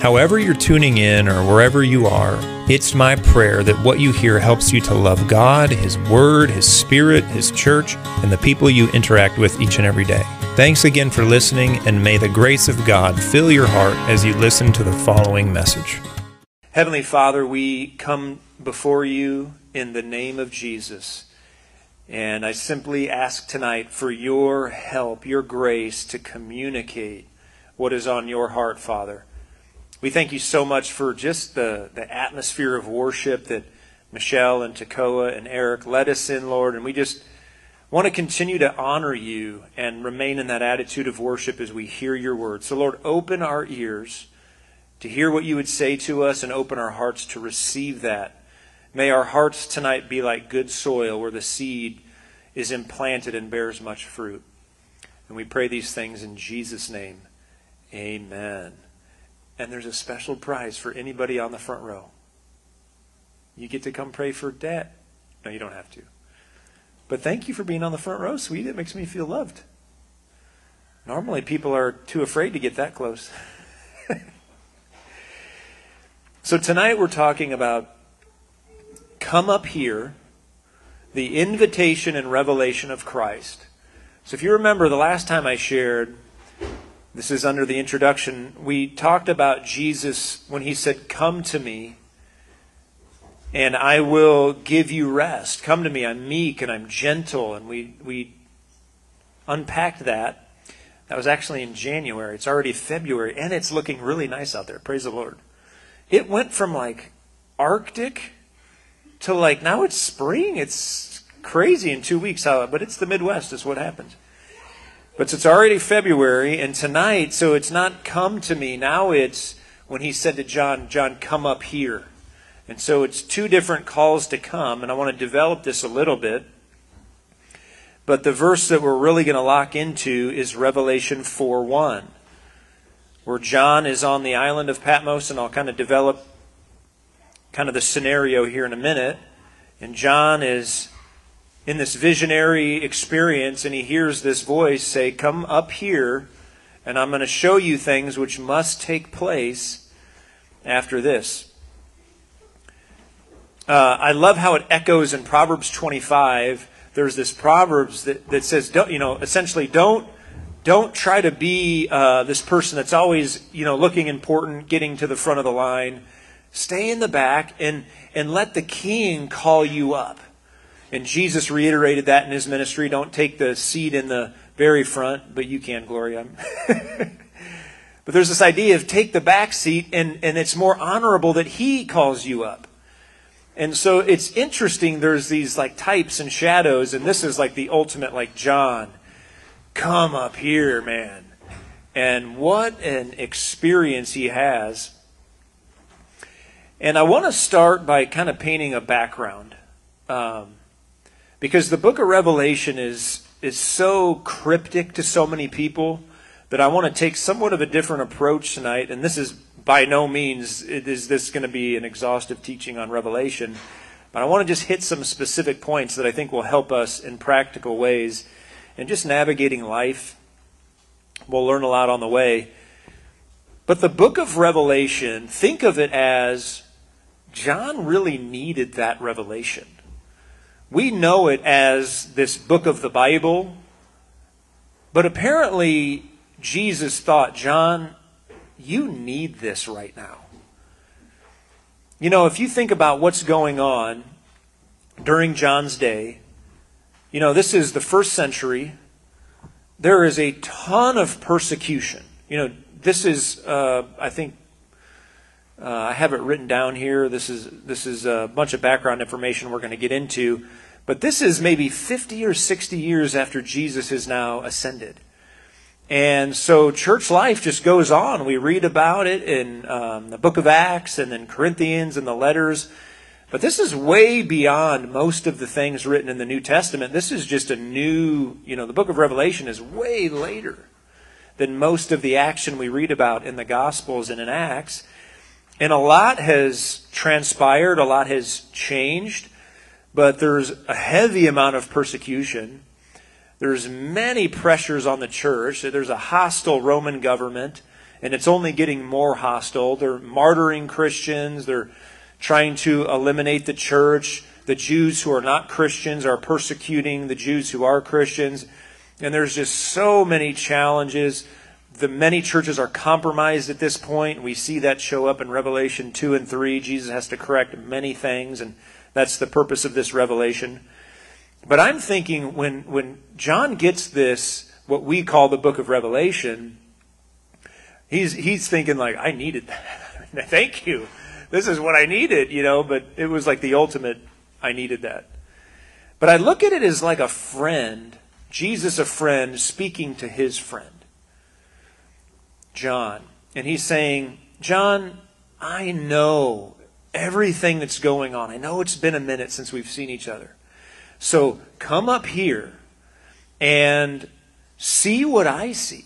However, you're tuning in or wherever you are, it's my prayer that what you hear helps you to love God, His Word, His Spirit, His church, and the people you interact with each and every day. Thanks again for listening, and may the grace of God fill your heart as you listen to the following message. Heavenly Father, we come before you in the name of Jesus. And I simply ask tonight for your help, your grace to communicate what is on your heart, Father. We thank you so much for just the, the atmosphere of worship that Michelle and Tekoa and Eric led us in, Lord. And we just want to continue to honor you and remain in that attitude of worship as we hear your word. So, Lord, open our ears to hear what you would say to us and open our hearts to receive that. May our hearts tonight be like good soil where the seed is implanted and bears much fruit. And we pray these things in Jesus' name. Amen. And there's a special prize for anybody on the front row. You get to come pray for dad. No, you don't have to. But thank you for being on the front row, sweetie. It makes me feel loved. Normally, people are too afraid to get that close. so, tonight we're talking about come up here, the invitation and revelation of Christ. So, if you remember the last time I shared, this is under the introduction. We talked about Jesus when he said, Come to me, and I will give you rest. Come to me. I'm meek and I'm gentle. And we, we unpacked that. That was actually in January. It's already February, and it's looking really nice out there. Praise the Lord. It went from like Arctic to like now it's spring. It's crazy in two weeks, but it's the Midwest, is what happens. But it's already February, and tonight, so it's not come to me. Now it's when he said to John, John, come up here. And so it's two different calls to come, and I want to develop this a little bit. But the verse that we're really going to lock into is Revelation 4 1, where John is on the island of Patmos, and I'll kind of develop kind of the scenario here in a minute. And John is in this visionary experience and he hears this voice say, Come up here, and I'm going to show you things which must take place after this. Uh, I love how it echoes in Proverbs 25. There's this Proverbs that, that says, don't, you know, essentially, don't don't try to be uh, this person that's always, you know, looking important, getting to the front of the line. Stay in the back and and let the king call you up. And Jesus reiterated that in his ministry. Don't take the seat in the very front, but you can, Gloria. but there's this idea of take the back seat, and, and it's more honorable that he calls you up. And so it's interesting, there's these like types and shadows, and this is like the ultimate, like John, come up here, man. And what an experience he has. And I want to start by kind of painting a background. Um, because the book of Revelation is, is so cryptic to so many people that I want to take somewhat of a different approach tonight. And this is by no means is this going to be an exhaustive teaching on Revelation, but I want to just hit some specific points that I think will help us in practical ways and just navigating life. We'll learn a lot on the way. But the book of Revelation, think of it as John really needed that revelation. We know it as this book of the Bible, but apparently Jesus thought, John, you need this right now. You know, if you think about what's going on during John's day, you know, this is the first century. There is a ton of persecution. You know, this is, uh, I think, uh, I have it written down here. This is this is a bunch of background information we're going to get into, but this is maybe 50 or 60 years after Jesus has now ascended, and so church life just goes on. We read about it in um, the Book of Acts and then Corinthians and the letters. But this is way beyond most of the things written in the New Testament. This is just a new, you know, the book of Revelation is way later than most of the action we read about in the Gospels and in Acts. And a lot has transpired, a lot has changed, but there's a heavy amount of persecution. There's many pressures on the church. There's a hostile Roman government, and it's only getting more hostile. They're martyring Christians. They're trying to eliminate the church. The Jews who are not Christians are persecuting the Jews who are Christians. And there's just so many challenges the many churches are compromised at this point. We see that show up in Revelation 2 and 3. Jesus has to correct many things, and that's the purpose of this revelation. But I'm thinking when, when John gets this, what we call the book of Revelation, he's, he's thinking, like, I needed that. Thank you. This is what I needed, you know, but it was like the ultimate, I needed that. But I look at it as like a friend, Jesus, a friend, speaking to his friend. John. And he's saying, John, I know everything that's going on. I know it's been a minute since we've seen each other. So come up here and see what I see.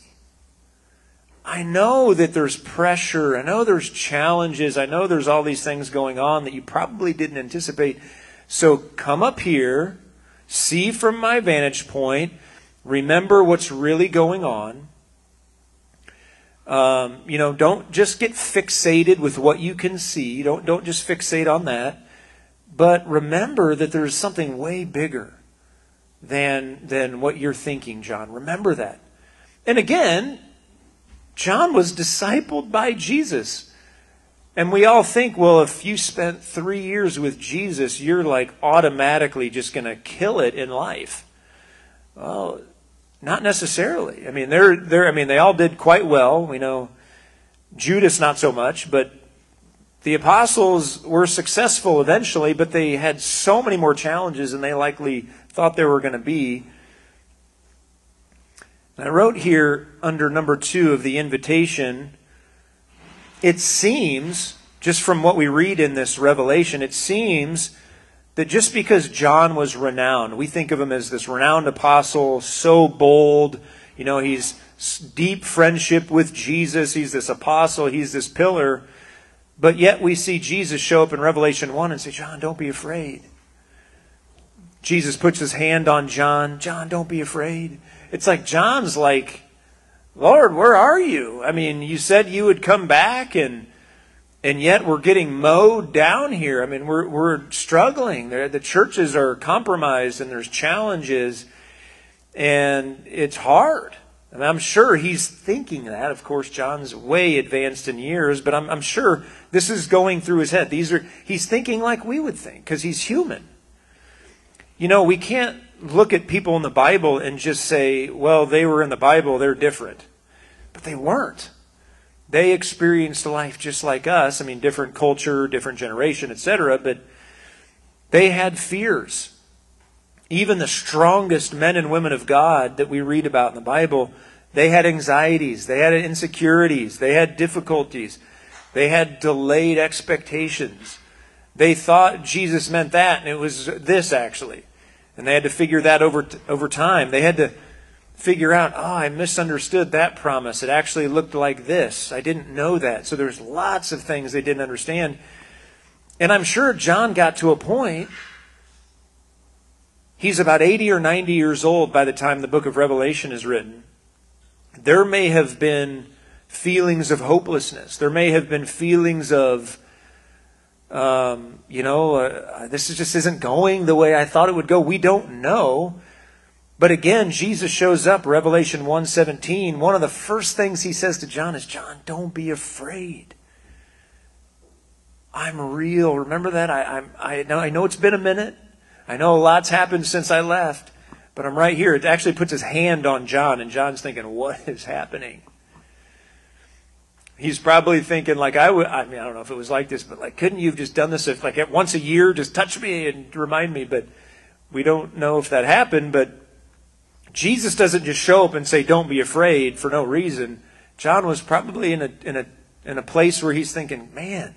I know that there's pressure. I know there's challenges. I know there's all these things going on that you probably didn't anticipate. So come up here, see from my vantage point, remember what's really going on, um, you know, don't just get fixated with what you can see. Don't don't just fixate on that. But remember that there's something way bigger than than what you're thinking, John. Remember that. And again, John was discipled by Jesus. And we all think, well, if you spent three years with Jesus, you're like automatically just going to kill it in life. Well, not necessarily. I mean, they're, they're, I mean, they all did quite well. We know Judas not so much, but the apostles were successful eventually, but they had so many more challenges than they likely thought they were going to be. And I wrote here under number two of the invitation, it seems, just from what we read in this revelation, it seems that just because John was renowned, we think of him as this renowned apostle, so bold, you know, he's deep friendship with Jesus, he's this apostle, he's this pillar, but yet we see Jesus show up in Revelation 1 and say, John, don't be afraid. Jesus puts his hand on John. John, don't be afraid. It's like John's like, Lord, where are you? I mean, you said you would come back and and yet we're getting mowed down here. I mean, we're, we're struggling. The churches are compromised and there's challenges, and it's hard. And I'm sure he's thinking that. Of course, John's way advanced in years, but I'm, I'm sure this is going through his head. These are he's thinking like we would think because he's human. You know, we can't look at people in the Bible and just say, "Well, they were in the Bible; they're different," but they weren't. They experienced life just like us. I mean, different culture, different generation, etc. But they had fears. Even the strongest men and women of God that we read about in the Bible, they had anxieties, they had insecurities, they had difficulties, they had delayed expectations. They thought Jesus meant that, and it was this actually. And they had to figure that over, over time. They had to figure out, oh, I misunderstood that promise. It actually looked like this. I didn't know that. So there's lots of things they didn't understand. And I'm sure John got to a point. He's about 80 or 90 years old by the time the book of Revelation is written. There may have been feelings of hopelessness. There may have been feelings of, um, you know, uh, this just isn't going the way I thought it would go. We don't know. But again, Jesus shows up, Revelation 1:17. One of the first things he says to John is, John, don't be afraid. I'm real. Remember that? I, I'm, I, know, I know it's been a minute. I know a lot's happened since I left, but I'm right here. It actually puts his hand on John, and John's thinking, what is happening? He's probably thinking, like, I would, I mean, I don't know if it was like this, but like, couldn't you have just done this if, like, once a year, just touch me and remind me? But we don't know if that happened, but Jesus doesn't just show up and say, Don't be afraid for no reason. John was probably in a, in a, in a place where he's thinking, Man,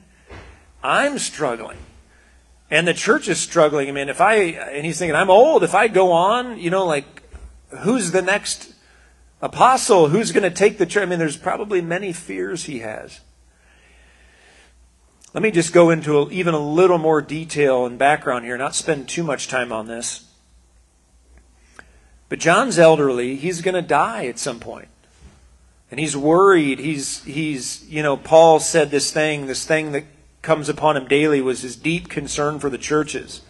I'm struggling. And the church is struggling. I mean, if I, and he's thinking, I'm old. If I go on, you know, like, who's the next apostle? Who's going to take the church? I mean, there's probably many fears he has. Let me just go into even a little more detail and background here, not spend too much time on this. But John's elderly. He's going to die at some point. And he's worried. He's, he's, you know, Paul said this thing, this thing that comes upon him daily was his deep concern for the churches.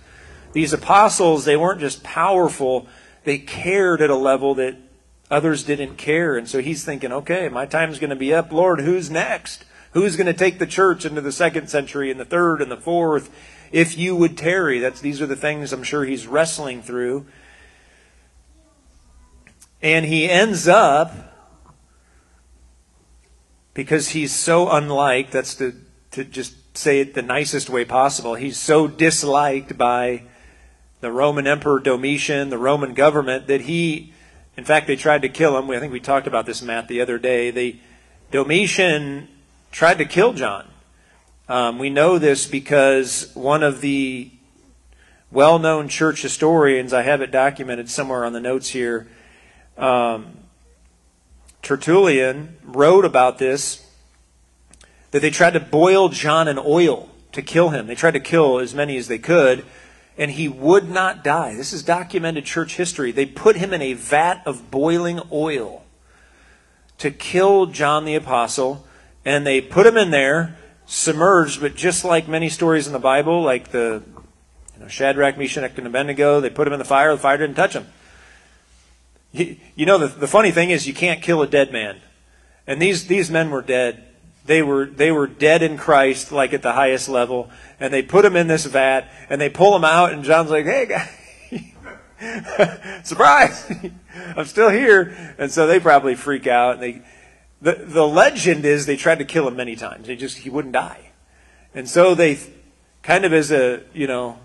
These apostles, they weren't just powerful, they cared at a level that others didn't care. And so he's thinking, okay, my time's going to be up. Lord, who's next? Who's going to take the church into the second century and the third and the fourth? If you would tarry, that's these are the things I'm sure he's wrestling through. And he ends up because he's so unlike, that's to, to just say it the nicest way possible. He's so disliked by the Roman Emperor Domitian, the Roman government, that he, in fact, they tried to kill him. I think we talked about this, Matt, the other day. They, Domitian tried to kill John. Um, we know this because one of the well known church historians, I have it documented somewhere on the notes here, um, Tertullian wrote about this that they tried to boil John in oil to kill him. They tried to kill as many as they could, and he would not die. This is documented church history. They put him in a vat of boiling oil to kill John the Apostle, and they put him in there, submerged, but just like many stories in the Bible, like the you know, Shadrach, Meshach, and Abednego, they put him in the fire, the fire didn't touch him. You, you know, the, the funny thing is you can't kill a dead man. And these, these men were dead they were, they were dead in Christ, like at the highest level, and they put him in this vat, and they pull him out, and John's like, hey, guy, surprise, I'm still here. And so they probably freak out. And they, the, the legend is they tried to kill him many times. He just, he wouldn't die. And so they, kind of as a, you know,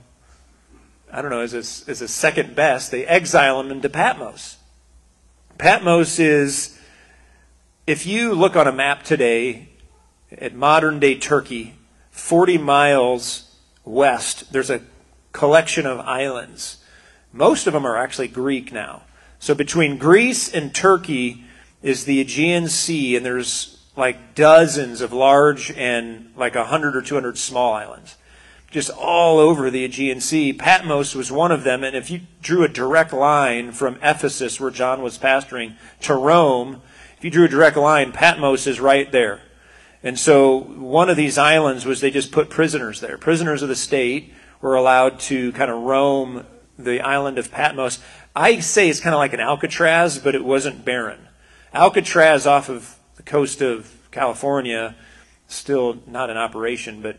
I don't know, as a, as a second best, they exile him into Patmos. Patmos is, if you look on a map today, at modern day Turkey, 40 miles west, there's a collection of islands. Most of them are actually Greek now. So between Greece and Turkey is the Aegean Sea, and there's like dozens of large and like 100 or 200 small islands. Just all over the Aegean Sea. Patmos was one of them, and if you drew a direct line from Ephesus, where John was pastoring, to Rome, if you drew a direct line, Patmos is right there. And so one of these islands was they just put prisoners there. Prisoners of the state were allowed to kind of roam the island of Patmos. I say it's kind of like an Alcatraz, but it wasn't barren. Alcatraz off of the coast of California, still not in operation, but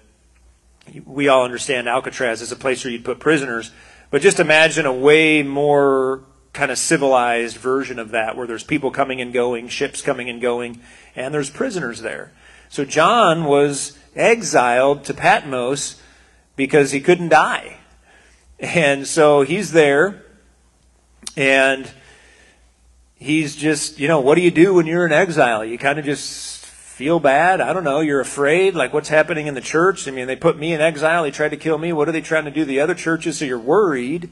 we all understand Alcatraz is a place where you'd put prisoners. But just imagine a way more kind of civilized version of that, where there's people coming and going, ships coming and going, and there's prisoners there. So John was exiled to Patmos because he couldn't die. And so he's there and he's just, you know, what do you do when you're in exile? You kind of just feel bad. I don't know. You're afraid. Like what's happening in the church? I mean, they put me in exile. They tried to kill me. What are they trying to do the other churches? So you're worried.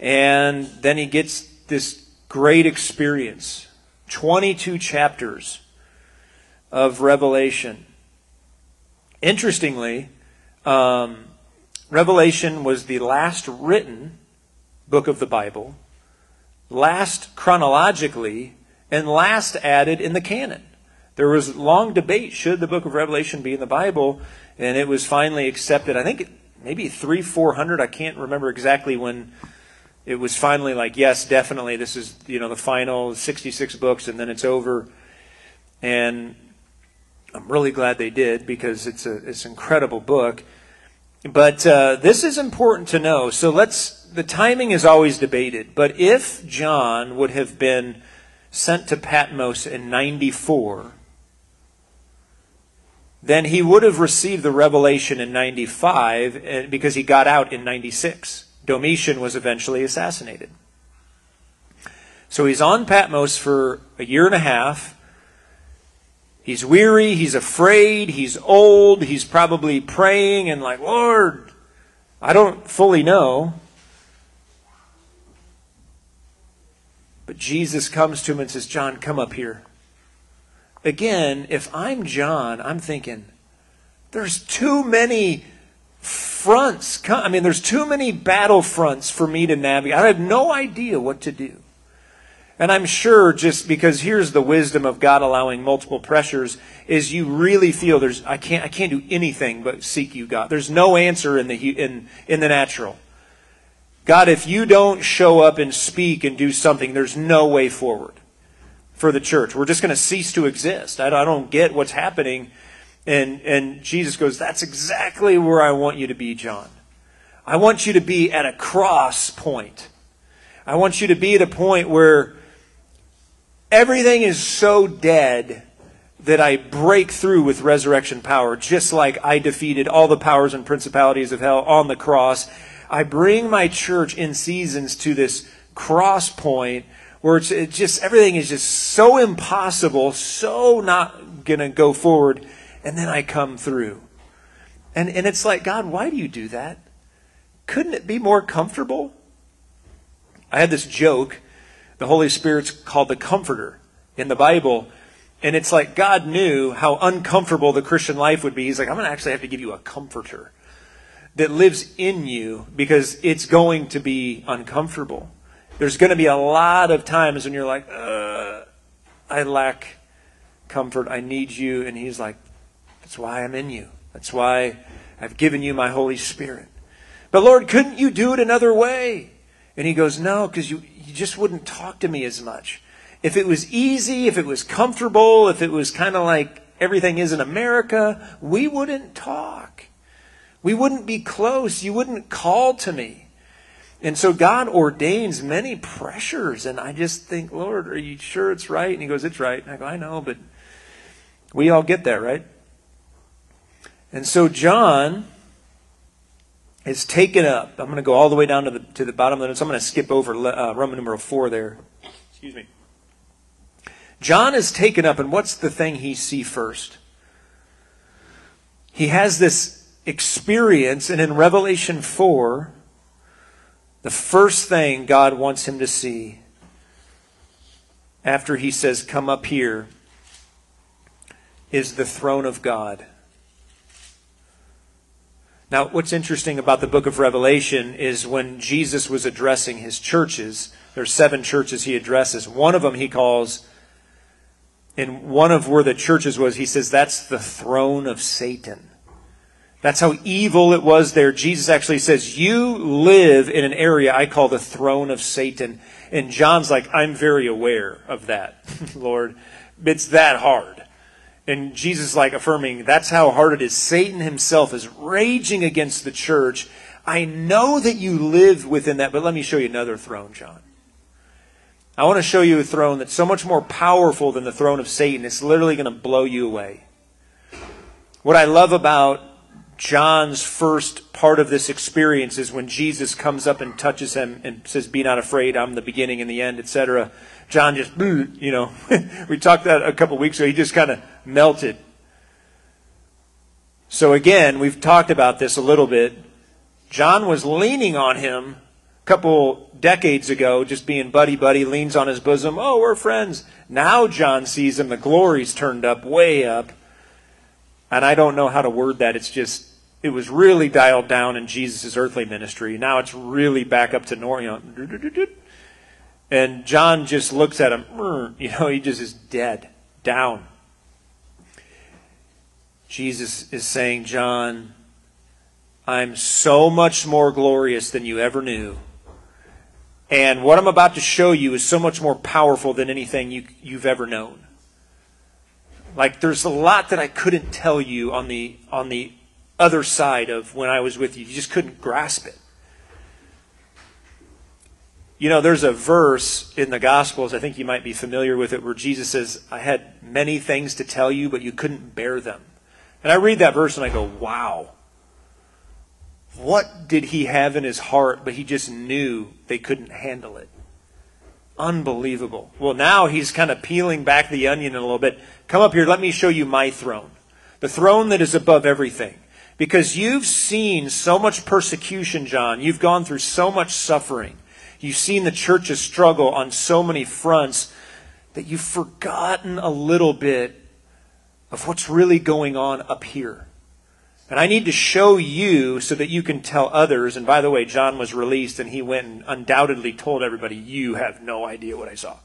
And then he gets this great experience 22 chapters of Revelation. Interestingly, um, Revelation was the last written book of the Bible, last chronologically, and last added in the canon. There was long debate should the book of Revelation be in the Bible, and it was finally accepted. I think maybe three, four hundred. I can't remember exactly when it was finally like, yes, definitely, this is you know the final sixty-six books, and then it's over. And I'm really glad they did because it's a it's an incredible book. But uh, this is important to know. So let's. The timing is always debated. But if John would have been sent to Patmos in 94, then he would have received the revelation in 95 eh, because he got out in 96. Domitian was eventually assassinated. So he's on Patmos for a year and a half. He's weary, he's afraid, he's old, he's probably praying and like, Lord, I don't fully know. But Jesus comes to him and says, John, come up here. Again, if I'm John, I'm thinking, there's too many fronts. I mean, there's too many battle fronts for me to navigate. I have no idea what to do. And I'm sure just because here's the wisdom of God allowing multiple pressures is you really feel there's I can't I can't do anything but seek you God. There's no answer in the in in the natural. God, if you don't show up and speak and do something, there's no way forward for the church. We're just going to cease to exist. I don't get what's happening. And and Jesus goes, "That's exactly where I want you to be, John. I want you to be at a cross point. I want you to be at a point where Everything is so dead that I break through with resurrection power, just like I defeated all the powers and principalities of hell on the cross. I bring my church in seasons to this cross point where it's it just everything is just so impossible, so not going to go forward, and then I come through. And and it's like, God, why do you do that? Couldn't it be more comfortable? I had this joke the Holy Spirit's called the Comforter in the Bible. And it's like God knew how uncomfortable the Christian life would be. He's like, I'm going to actually have to give you a comforter that lives in you because it's going to be uncomfortable. There's going to be a lot of times when you're like, uh, I lack comfort. I need you. And He's like, That's why I'm in you. That's why I've given you my Holy Spirit. But Lord, couldn't you do it another way? And He goes, No, because you, you just wouldn't talk to me as much. If it was easy, if it was comfortable, if it was kind of like everything is in America, we wouldn't talk. We wouldn't be close. You wouldn't call to me. And so God ordains many pressures. And I just think, Lord, are you sure it's right? And he goes, It's right. And I go, I know, but we all get that, right? And so John is taken up. I'm going to go all the way down to the, to the bottom of the notes. I'm going to skip over uh, Roman number 4 there. Excuse me. John is taken up, and what's the thing he see first? He has this experience, and in Revelation 4, the first thing God wants him to see after he says, Come up here, is the throne of God. Now, what's interesting about the book of Revelation is when Jesus was addressing his churches, there's seven churches he addresses. One of them he calls, and one of where the churches was, he says that's the throne of Satan. That's how evil it was there. Jesus actually says, You live in an area I call the throne of Satan. And John's like, I'm very aware of that, Lord. It's that hard. And Jesus like affirming that's how hard it is. Satan himself is raging against the church. I know that you live within that, but let me show you another throne, John. I want to show you a throne that's so much more powerful than the throne of Satan. It's literally going to blow you away. What I love about John's first part of this experience is when Jesus comes up and touches him and says, Be not afraid, I'm the beginning and the end, etc. John just, you know, we talked that a couple weeks ago. He just kind of melted. So again, we've talked about this a little bit. John was leaning on him a couple decades ago, just being buddy buddy, leans on his bosom. Oh, we're friends. Now John sees him. The glory's turned up, way up. And I don't know how to word that. It's just, it was really dialed down in Jesus' earthly ministry. Now it's really back up to normal. And John just looks at him, you know, he just is dead, down. Jesus is saying, John, I'm so much more glorious than you ever knew. And what I'm about to show you is so much more powerful than anything you, you've ever known. Like there's a lot that I couldn't tell you on the on the other side of when I was with you. You just couldn't grasp it. You know, there's a verse in the Gospels, I think you might be familiar with it, where Jesus says, I had many things to tell you, but you couldn't bear them. And I read that verse and I go, wow. What did he have in his heart, but he just knew they couldn't handle it? Unbelievable. Well, now he's kind of peeling back the onion a little bit. Come up here, let me show you my throne. The throne that is above everything. Because you've seen so much persecution, John. You've gone through so much suffering. You've seen the church's struggle on so many fronts that you've forgotten a little bit of what's really going on up here. And I need to show you so that you can tell others. And by the way, John was released and he went and undoubtedly told everybody, You have no idea what I saw.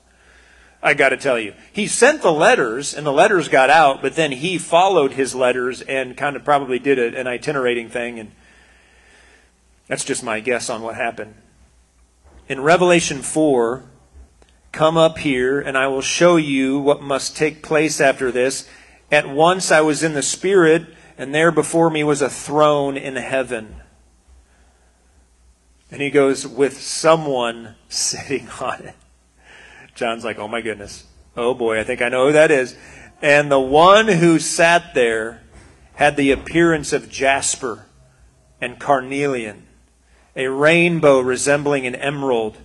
I got to tell you. He sent the letters, and the letters got out, but then he followed his letters and kind of probably did a, an itinerating thing, and that's just my guess on what happened. In Revelation 4, come up here, and I will show you what must take place after this. At once I was in the Spirit, and there before me was a throne in heaven. And he goes, with someone sitting on it. John's like, oh my goodness. Oh boy, I think I know who that is. And the one who sat there had the appearance of jasper and carnelian, a rainbow resembling an emerald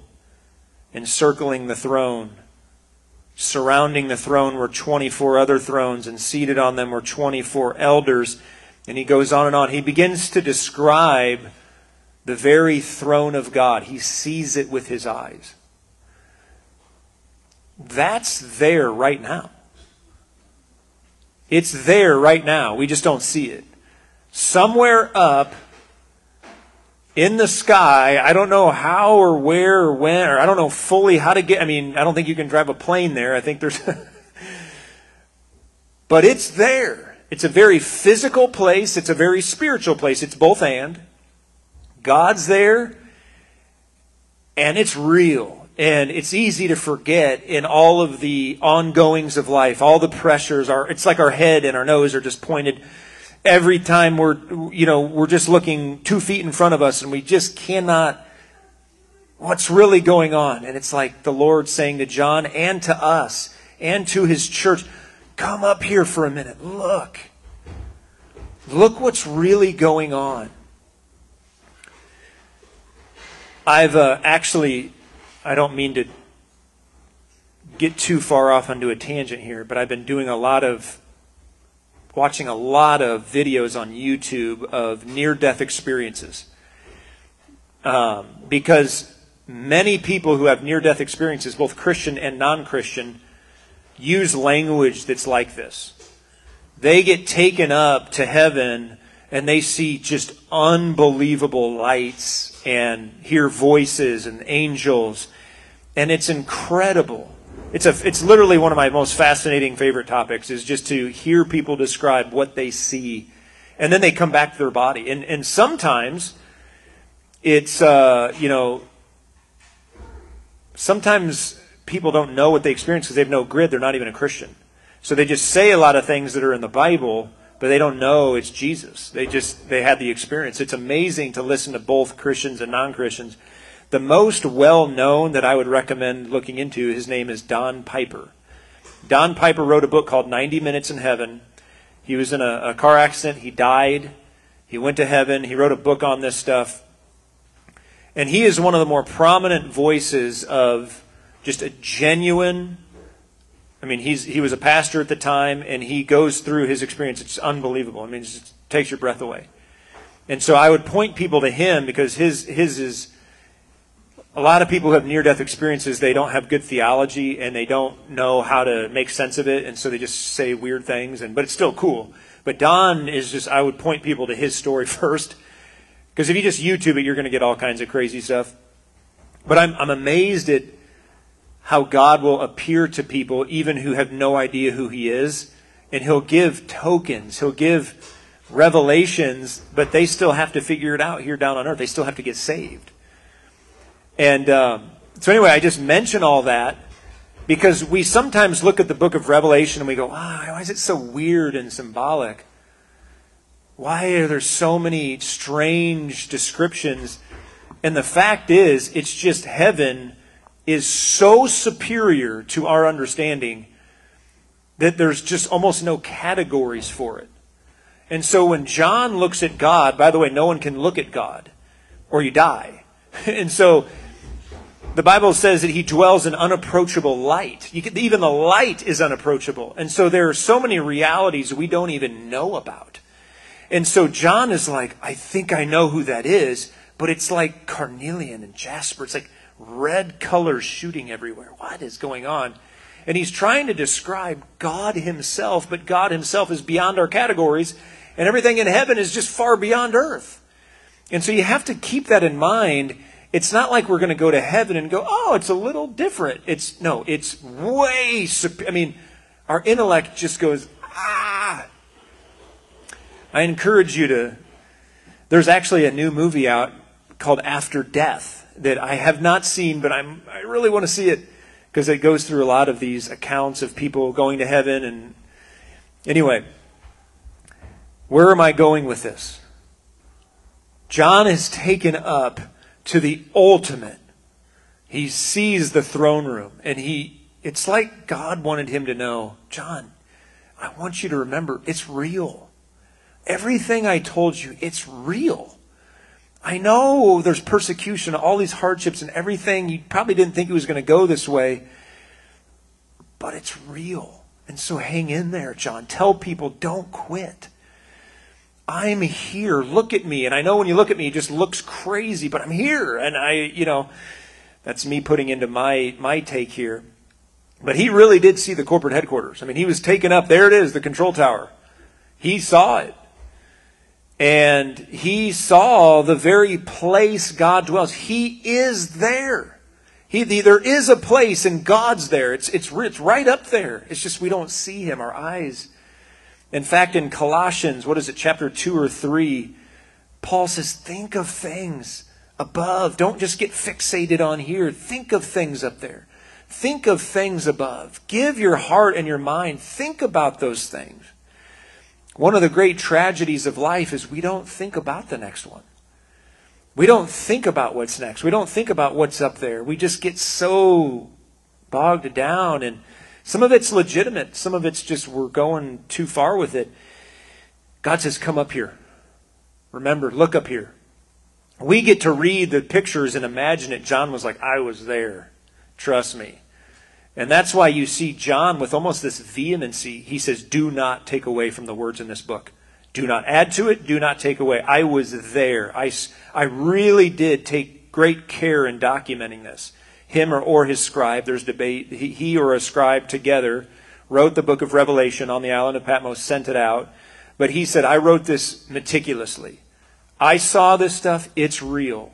encircling the throne. Surrounding the throne were 24 other thrones, and seated on them were 24 elders. And he goes on and on. He begins to describe the very throne of God. He sees it with his eyes. That's there right now. It's there right now. We just don't see it. Somewhere up in the sky, I don't know how or where or when, or I don't know fully how to get. I mean, I don't think you can drive a plane there. I think there's. but it's there. It's a very physical place, it's a very spiritual place. It's both and. God's there, and it's real. And it's easy to forget in all of the ongoings of life, all the pressures are, it's like our head and our nose are just pointed every time we're, you know, we're just looking two feet in front of us and we just cannot, what's really going on? And it's like the Lord saying to John and to us and to his church, come up here for a minute. Look. Look what's really going on. I've uh, actually I don't mean to get too far off onto a tangent here, but I've been doing a lot of watching a lot of videos on YouTube of near death experiences. Um, because many people who have near death experiences, both Christian and non Christian, use language that's like this. They get taken up to heaven and they see just unbelievable lights and hear voices and angels. And it's incredible. It's, a, it's literally one of my most fascinating favorite topics is just to hear people describe what they see. And then they come back to their body. And, and sometimes it's, uh, you know, sometimes people don't know what they experience because they have no grid. They're not even a Christian. So they just say a lot of things that are in the Bible but they don't know it's Jesus. They just they had the experience. It's amazing to listen to both Christians and non-Christians. The most well-known that I would recommend looking into, his name is Don Piper. Don Piper wrote a book called 90 Minutes in Heaven. He was in a, a car accident. He died. He went to heaven. He wrote a book on this stuff. And he is one of the more prominent voices of just a genuine I mean, he's he was a pastor at the time, and he goes through his experience. It's unbelievable. I mean, it just takes your breath away. And so I would point people to him because his his is a lot of people who have near death experiences. They don't have good theology and they don't know how to make sense of it, and so they just say weird things. And but it's still cool. But Don is just I would point people to his story first because if you just YouTube it, you're going to get all kinds of crazy stuff. But I'm I'm amazed at how God will appear to people even who have no idea who He is. And He'll give tokens, He'll give revelations, but they still have to figure it out here down on earth. They still have to get saved. And um, so, anyway, I just mention all that because we sometimes look at the book of Revelation and we go, ah, why is it so weird and symbolic? Why are there so many strange descriptions? And the fact is, it's just heaven is so superior to our understanding that there's just almost no categories for it. And so when John looks at God, by the way, no one can look at God or you die. And so the Bible says that he dwells in unapproachable light. Can, even the light is unapproachable. And so there are so many realities we don't even know about. And so John is like, I think I know who that is, but it's like carnelian and jasper. It's like red colors shooting everywhere. What is going on? And he's trying to describe God himself, but God himself is beyond our categories, and everything in heaven is just far beyond earth. And so you have to keep that in mind. It's not like we're going to go to heaven and go, oh, it's a little different. It's, no, it's way, I mean, our intellect just goes, ah. I encourage you to, there's actually a new movie out called After Death that I have not seen, but I'm, I really want to see it because it goes through a lot of these accounts of people going to heaven. And anyway, where am I going with this? John is taken up to the ultimate. He sees the throne room and he it's like God wanted him to know, John, I want you to remember it's real. Everything I told you, it's real. I know there's persecution, all these hardships and everything. You probably didn't think it was going to go this way, but it's real. And so hang in there, John. Tell people, don't quit. I'm here. Look at me. And I know when you look at me, it just looks crazy, but I'm here. And I, you know, that's me putting into my, my take here. But he really did see the corporate headquarters. I mean, he was taken up. There it is, the control tower. He saw it. And he saw the very place God dwells. He is there. He, the, there is a place and God's there. It's, it's, it's right up there. It's just we don't see him. Our eyes. In fact, in Colossians, what is it, chapter 2 or 3, Paul says, think of things above. Don't just get fixated on here. Think of things up there. Think of things above. Give your heart and your mind. Think about those things. One of the great tragedies of life is we don't think about the next one. We don't think about what's next. We don't think about what's up there. We just get so bogged down and some of it's legitimate. Some of it's just we're going too far with it. God says, come up here. Remember, look up here. We get to read the pictures and imagine it. John was like, I was there. Trust me. And that's why you see John with almost this vehemency. He says, Do not take away from the words in this book. Do not add to it. Do not take away. I was there. I, I really did take great care in documenting this. Him or, or his scribe, there's debate. He, he or a scribe together wrote the book of Revelation on the island of Patmos, sent it out. But he said, I wrote this meticulously. I saw this stuff. It's real.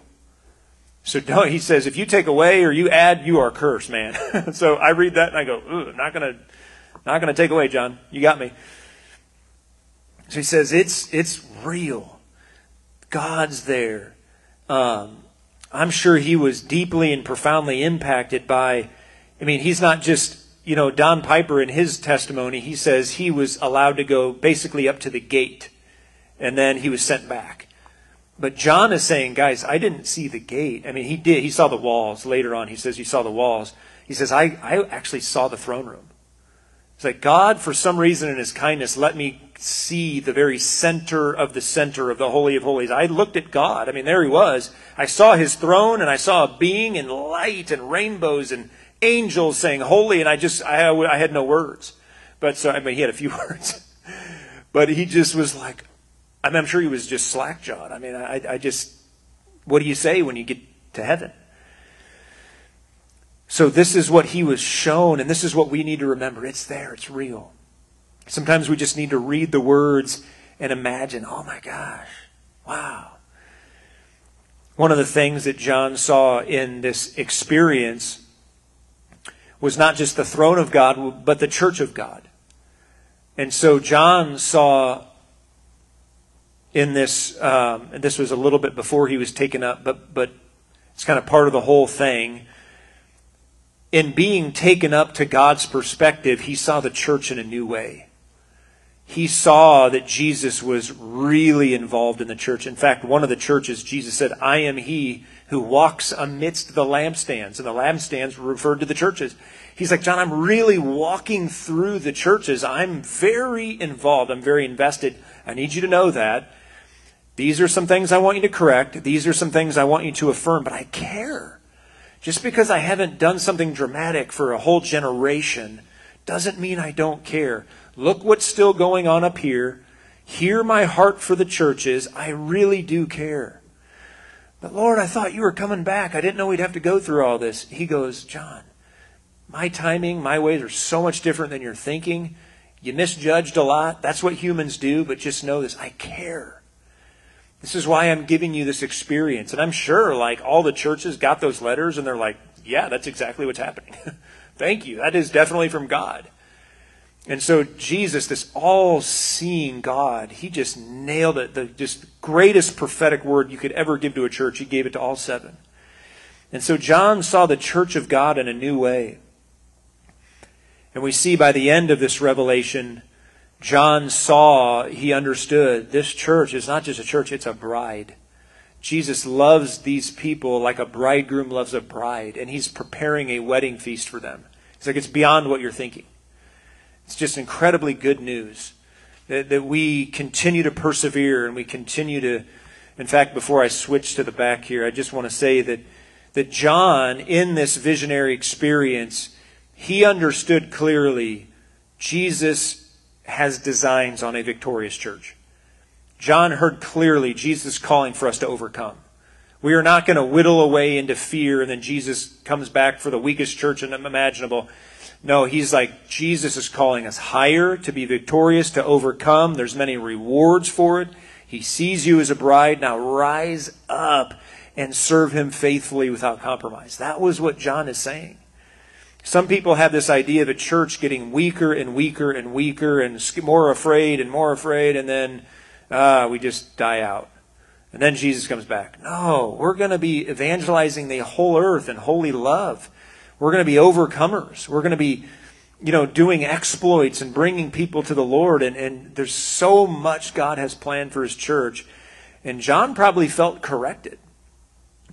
So don't, he says, if you take away or you add, you are cursed, man. so I read that and I go, ooh, not gonna, not gonna take away, John. You got me. So he says, it's, it's real. God's there. Um, I'm sure he was deeply and profoundly impacted by, I mean, he's not just, you know, Don Piper in his testimony, he says he was allowed to go basically up to the gate and then he was sent back. But John is saying, guys, I didn't see the gate. I mean, he did. He saw the walls. Later on, he says he saw the walls. He says, I, I actually saw the throne room. It's like God, for some reason in his kindness, let me see the very center of the center of the Holy of Holies. I looked at God. I mean, there he was. I saw his throne and I saw a being and light and rainbows and angels saying holy. And I just, I, I had no words. But so, I mean, he had a few words. but he just was like, I I'm sure he was just slack jawed. I mean, I, I just, what do you say when you get to heaven? So, this is what he was shown, and this is what we need to remember. It's there, it's real. Sometimes we just need to read the words and imagine, oh my gosh, wow. One of the things that John saw in this experience was not just the throne of God, but the church of God. And so John saw in this. Um, this was a little bit before he was taken up, but but it's kind of part of the whole thing. In being taken up to God's perspective, he saw the church in a new way. He saw that Jesus was really involved in the church. In fact, one of the churches, Jesus said, I am he who walks amidst the lampstands. And the lampstands referred to the churches. He's like, John, I'm really walking through the churches. I'm very involved. I'm very invested. I need you to know that. These are some things I want you to correct. These are some things I want you to affirm, but I care. Just because I haven't done something dramatic for a whole generation doesn't mean I don't care. Look what's still going on up here. Hear my heart for the churches. I really do care. But Lord, I thought you were coming back. I didn't know we'd have to go through all this. He goes, John, my timing, my ways are so much different than you're thinking. You misjudged a lot. That's what humans do, but just know this. I care. This is why I'm giving you this experience. And I'm sure, like, all the churches got those letters and they're like, yeah, that's exactly what's happening. Thank you. That is definitely from God. And so Jesus, this all-seeing God, he just nailed it. The just greatest prophetic word you could ever give to a church. He gave it to all seven. And so John saw the church of God in a new way. And we see by the end of this revelation, John saw, he understood, this church is not just a church, it's a bride. Jesus loves these people like a bridegroom loves a bride, and he's preparing a wedding feast for them. He's like, it's beyond what you're thinking. It's just incredibly good news that, that we continue to persevere and we continue to. In fact, before I switch to the back here, I just want to say that, that John, in this visionary experience, he understood clearly Jesus has designs on a victorious church. John heard clearly Jesus calling for us to overcome. We are not going to whittle away into fear and then Jesus comes back for the weakest church imaginable. No, he's like, Jesus is calling us higher to be victorious, to overcome. There's many rewards for it. He sees you as a bride. Now rise up and serve him faithfully without compromise. That was what John is saying. Some people have this idea of a church getting weaker and weaker and weaker and more afraid and more afraid, and then uh, we just die out. And then Jesus comes back. No, we're going to be evangelizing the whole earth in holy love. We're going to be overcomers. We're going to be, you know, doing exploits and bringing people to the Lord. And, and there's so much God has planned for his church. And John probably felt corrected.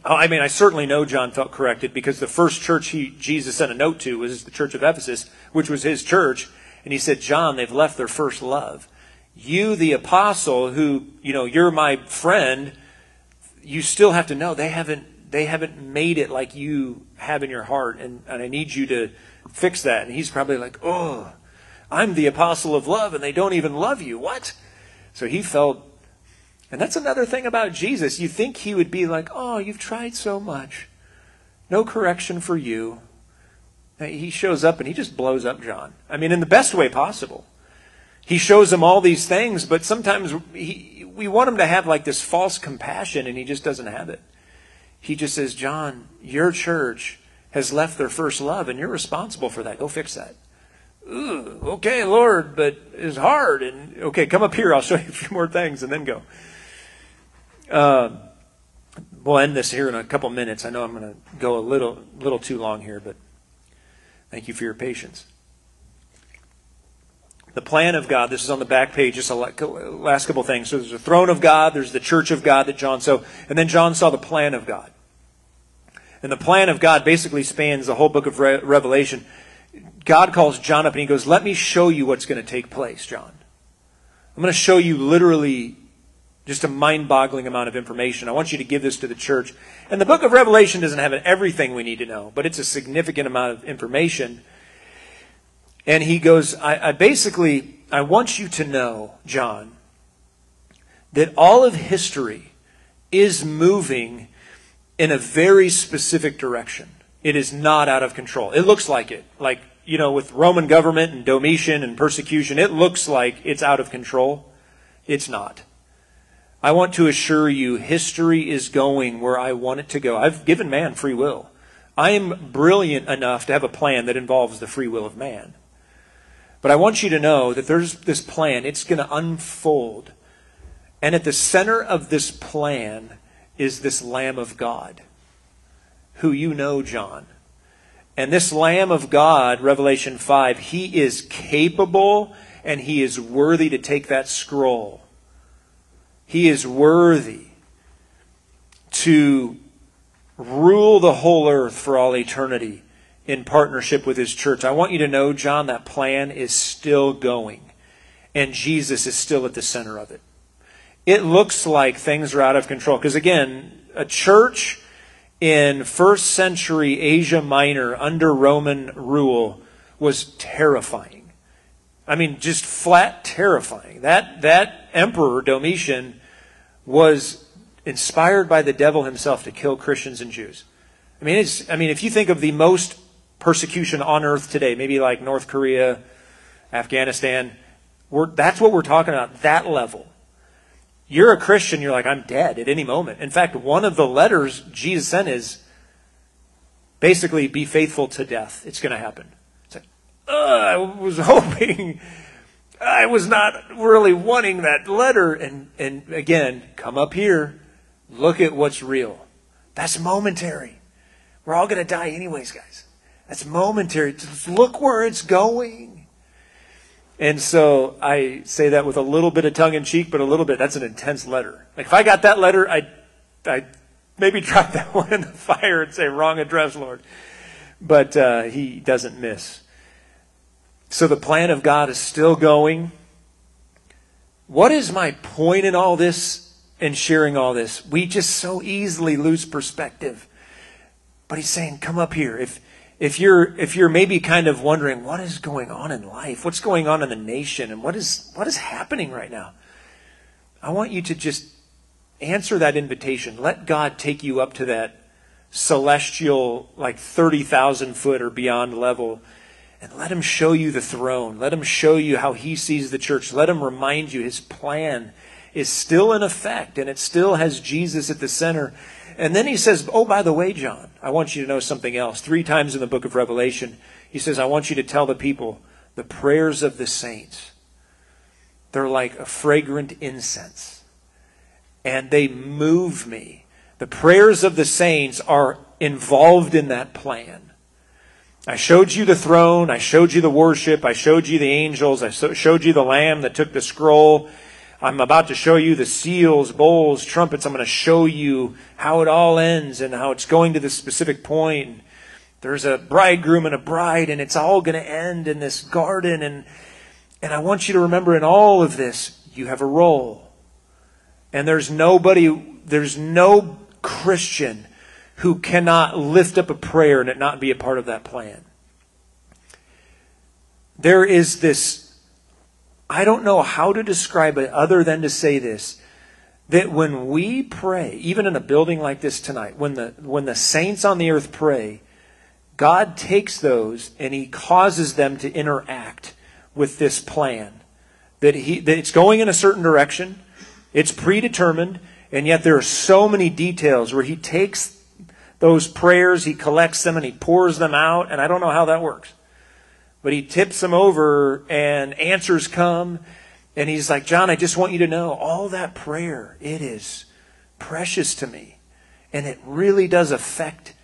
Oh, I mean, I certainly know John felt corrected because the first church he, Jesus sent a note to was the church of Ephesus, which was his church. And he said, John, they've left their first love. You, the apostle, who, you know, you're my friend, you still have to know they haven't they haven't made it like you have in your heart, and, and I need you to fix that. And he's probably like, oh, I'm the apostle of love, and they don't even love you. What? So he felt, and that's another thing about Jesus. You think he would be like, oh, you've tried so much. No correction for you. He shows up and he just blows up John. I mean, in the best way possible. He shows him all these things, but sometimes he, we want him to have like this false compassion, and he just doesn't have it. He just says, John, your church has left their first love, and you're responsible for that. Go fix that. Ooh, okay, Lord, but it's hard. And okay, come up here. I'll show you a few more things, and then go. Uh, we'll end this here in a couple minutes. I know I'm going to go a little, little too long here, but thank you for your patience. The plan of God. This is on the back page. Just a last couple things. So there's the throne of God. There's the church of God that John saw, and then John saw the plan of God. And the plan of God basically spans the whole book of Re- Revelation. God calls John up and he goes, Let me show you what's going to take place, John. I'm going to show you literally just a mind boggling amount of information. I want you to give this to the church. And the book of Revelation doesn't have everything we need to know, but it's a significant amount of information. And he goes, I, I basically, I want you to know, John, that all of history is moving in a very specific direction. It is not out of control. It looks like it. Like, you know, with Roman government and Domitian and persecution, it looks like it's out of control. It's not. I want to assure you, history is going where I want it to go. I've given man free will. I am brilliant enough to have a plan that involves the free will of man. But I want you to know that there's this plan, it's going to unfold. And at the center of this plan is this Lamb of God, who you know, John. And this Lamb of God, Revelation 5, he is capable and he is worthy to take that scroll. He is worthy to rule the whole earth for all eternity in partnership with his church. I want you to know, John, that plan is still going, and Jesus is still at the center of it. It looks like things are out of control because, again, a church in first century Asia Minor under Roman rule was terrifying. I mean, just flat terrifying. That, that emperor, Domitian, was inspired by the devil himself to kill Christians and Jews. I mean, it's, I mean, if you think of the most persecution on earth today, maybe like North Korea, Afghanistan, that's what we're talking about, that level. You're a Christian, you're like, I'm dead at any moment. In fact, one of the letters Jesus sent is basically, be faithful to death. It's going to happen. It's like, I was hoping, I was not really wanting that letter. And, and again, come up here, look at what's real. That's momentary. We're all going to die anyways, guys. That's momentary. Just look where it's going. And so I say that with a little bit of tongue in cheek, but a little bit, that's an intense letter. Like if I got that letter, I, I maybe drop that one in the fire and say, wrong address, Lord. But uh, he doesn't miss. So the plan of God is still going. What is my point in all this and sharing all this? We just so easily lose perspective. But he's saying, come up here. If, if you're, if you're maybe kind of wondering, what is going on in life? What's going on in the nation? And what is, what is happening right now? I want you to just answer that invitation. Let God take you up to that celestial, like 30,000 foot or beyond level, and let Him show you the throne. Let Him show you how He sees the church. Let Him remind you His plan is still in effect, and it still has Jesus at the center. And then He says, Oh, by the way, John, I want you to know something else. Three times in the book of Revelation, He says, I want you to tell the people the prayers of the saints. They're like a fragrant incense and they move me. The prayers of the saints are involved in that plan. I showed you the throne. I showed you the worship. I showed you the angels. I showed you the lamb that took the scroll. I'm about to show you the seals, bowls, trumpets. I'm going to show you how it all ends and how it's going to this specific point. There's a bridegroom and a bride, and it's all going to end in this garden. And, and I want you to remember in all of this, you have a role. And there's nobody, there's no Christian who cannot lift up a prayer and it not be a part of that plan. There is this, I don't know how to describe it other than to say this, that when we pray, even in a building like this tonight, when the, when the saints on the earth pray, God takes those and he causes them to interact with this plan. That, he, that it's going in a certain direction. It's predetermined, and yet there are so many details where he takes those prayers, he collects them, and he pours them out, and I don't know how that works. But he tips them over, and answers come, and he's like, John, I just want you to know all that prayer, it is precious to me. And it really does affect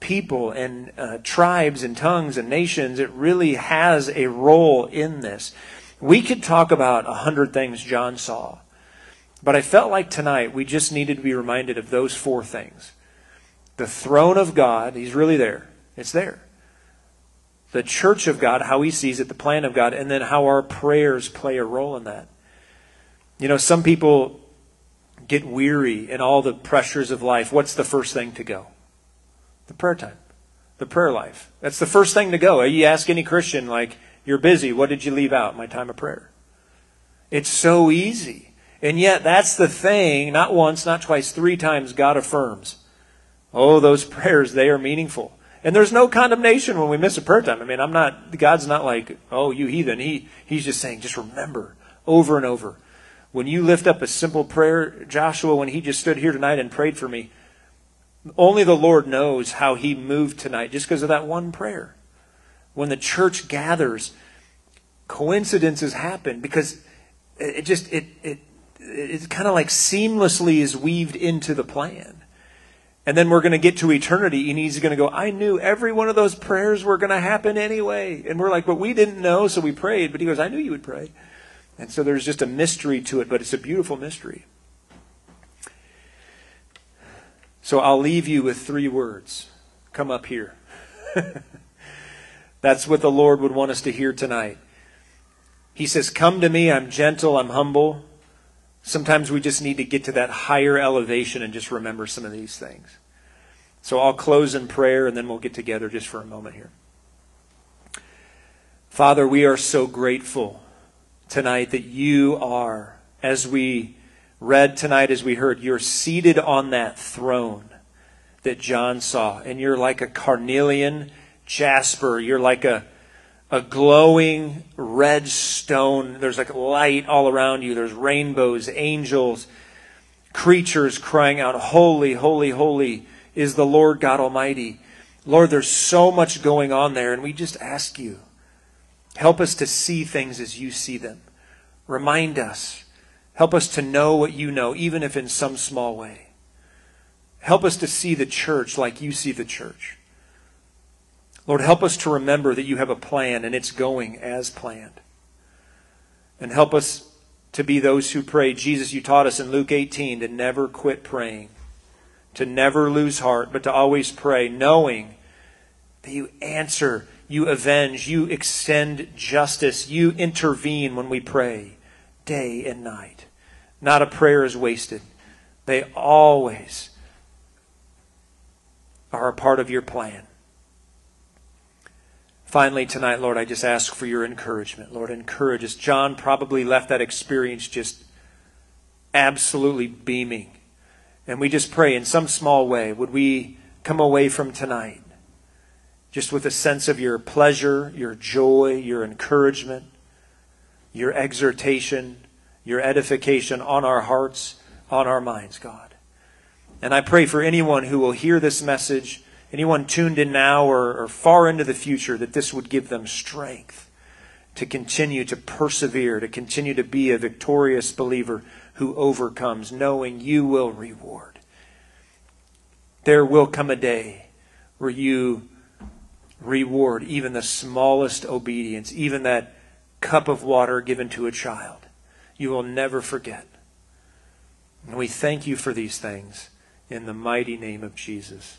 people and uh, tribes and tongues and nations. It really has a role in this. We could talk about a hundred things John saw. But I felt like tonight we just needed to be reminded of those four things. The throne of God, He's really there. It's there. The church of God, how He sees it, the plan of God, and then how our prayers play a role in that. You know, some people get weary in all the pressures of life. What's the first thing to go? The prayer time, the prayer life. That's the first thing to go. You ask any Christian, like, you're busy. What did you leave out? My time of prayer. It's so easy. And yet, that's the thing, not once, not twice, three times, God affirms. Oh, those prayers, they are meaningful. And there's no condemnation when we miss a prayer time. I mean, I'm not, God's not like, oh, you heathen. He, he's just saying, just remember over and over. When you lift up a simple prayer, Joshua, when he just stood here tonight and prayed for me, only the Lord knows how he moved tonight just because of that one prayer. When the church gathers, coincidences happen because it just, it, it, it kind of like seamlessly is weaved into the plan. And then we're going to get to eternity, and he's going to go, I knew every one of those prayers were going to happen anyway. And we're like, but we didn't know, so we prayed. But he goes, I knew you would pray. And so there's just a mystery to it, but it's a beautiful mystery. So I'll leave you with three words come up here. That's what the Lord would want us to hear tonight. He says, Come to me, I'm gentle, I'm humble. Sometimes we just need to get to that higher elevation and just remember some of these things. So I'll close in prayer and then we'll get together just for a moment here. Father, we are so grateful tonight that you are, as we read tonight, as we heard, you're seated on that throne that John saw. And you're like a carnelian jasper. You're like a, a glowing red stone. There's like light all around you. There's rainbows, angels, creatures crying out, Holy, holy, holy is the Lord God Almighty. Lord, there's so much going on there, and we just ask you, help us to see things as you see them. Remind us. Help us to know what you know, even if in some small way. Help us to see the church like you see the church. Lord, help us to remember that you have a plan and it's going as planned. And help us to be those who pray. Jesus, you taught us in Luke 18 to never quit praying, to never lose heart, but to always pray, knowing that you answer, you avenge, you extend justice, you intervene when we pray day and night. Not a prayer is wasted. They always are a part of your plan. Finally, tonight, Lord, I just ask for your encouragement. Lord, encourage us. John probably left that experience just absolutely beaming. And we just pray in some small way, would we come away from tonight just with a sense of your pleasure, your joy, your encouragement, your exhortation, your edification on our hearts, on our minds, God. And I pray for anyone who will hear this message, anyone tuned in now or, or far into the future, that this would give them strength to continue to persevere, to continue to be a victorious believer who overcomes, knowing you will reward. There will come a day where you reward even the smallest obedience, even that cup of water given to a child. You will never forget. And we thank you for these things in the mighty name of Jesus.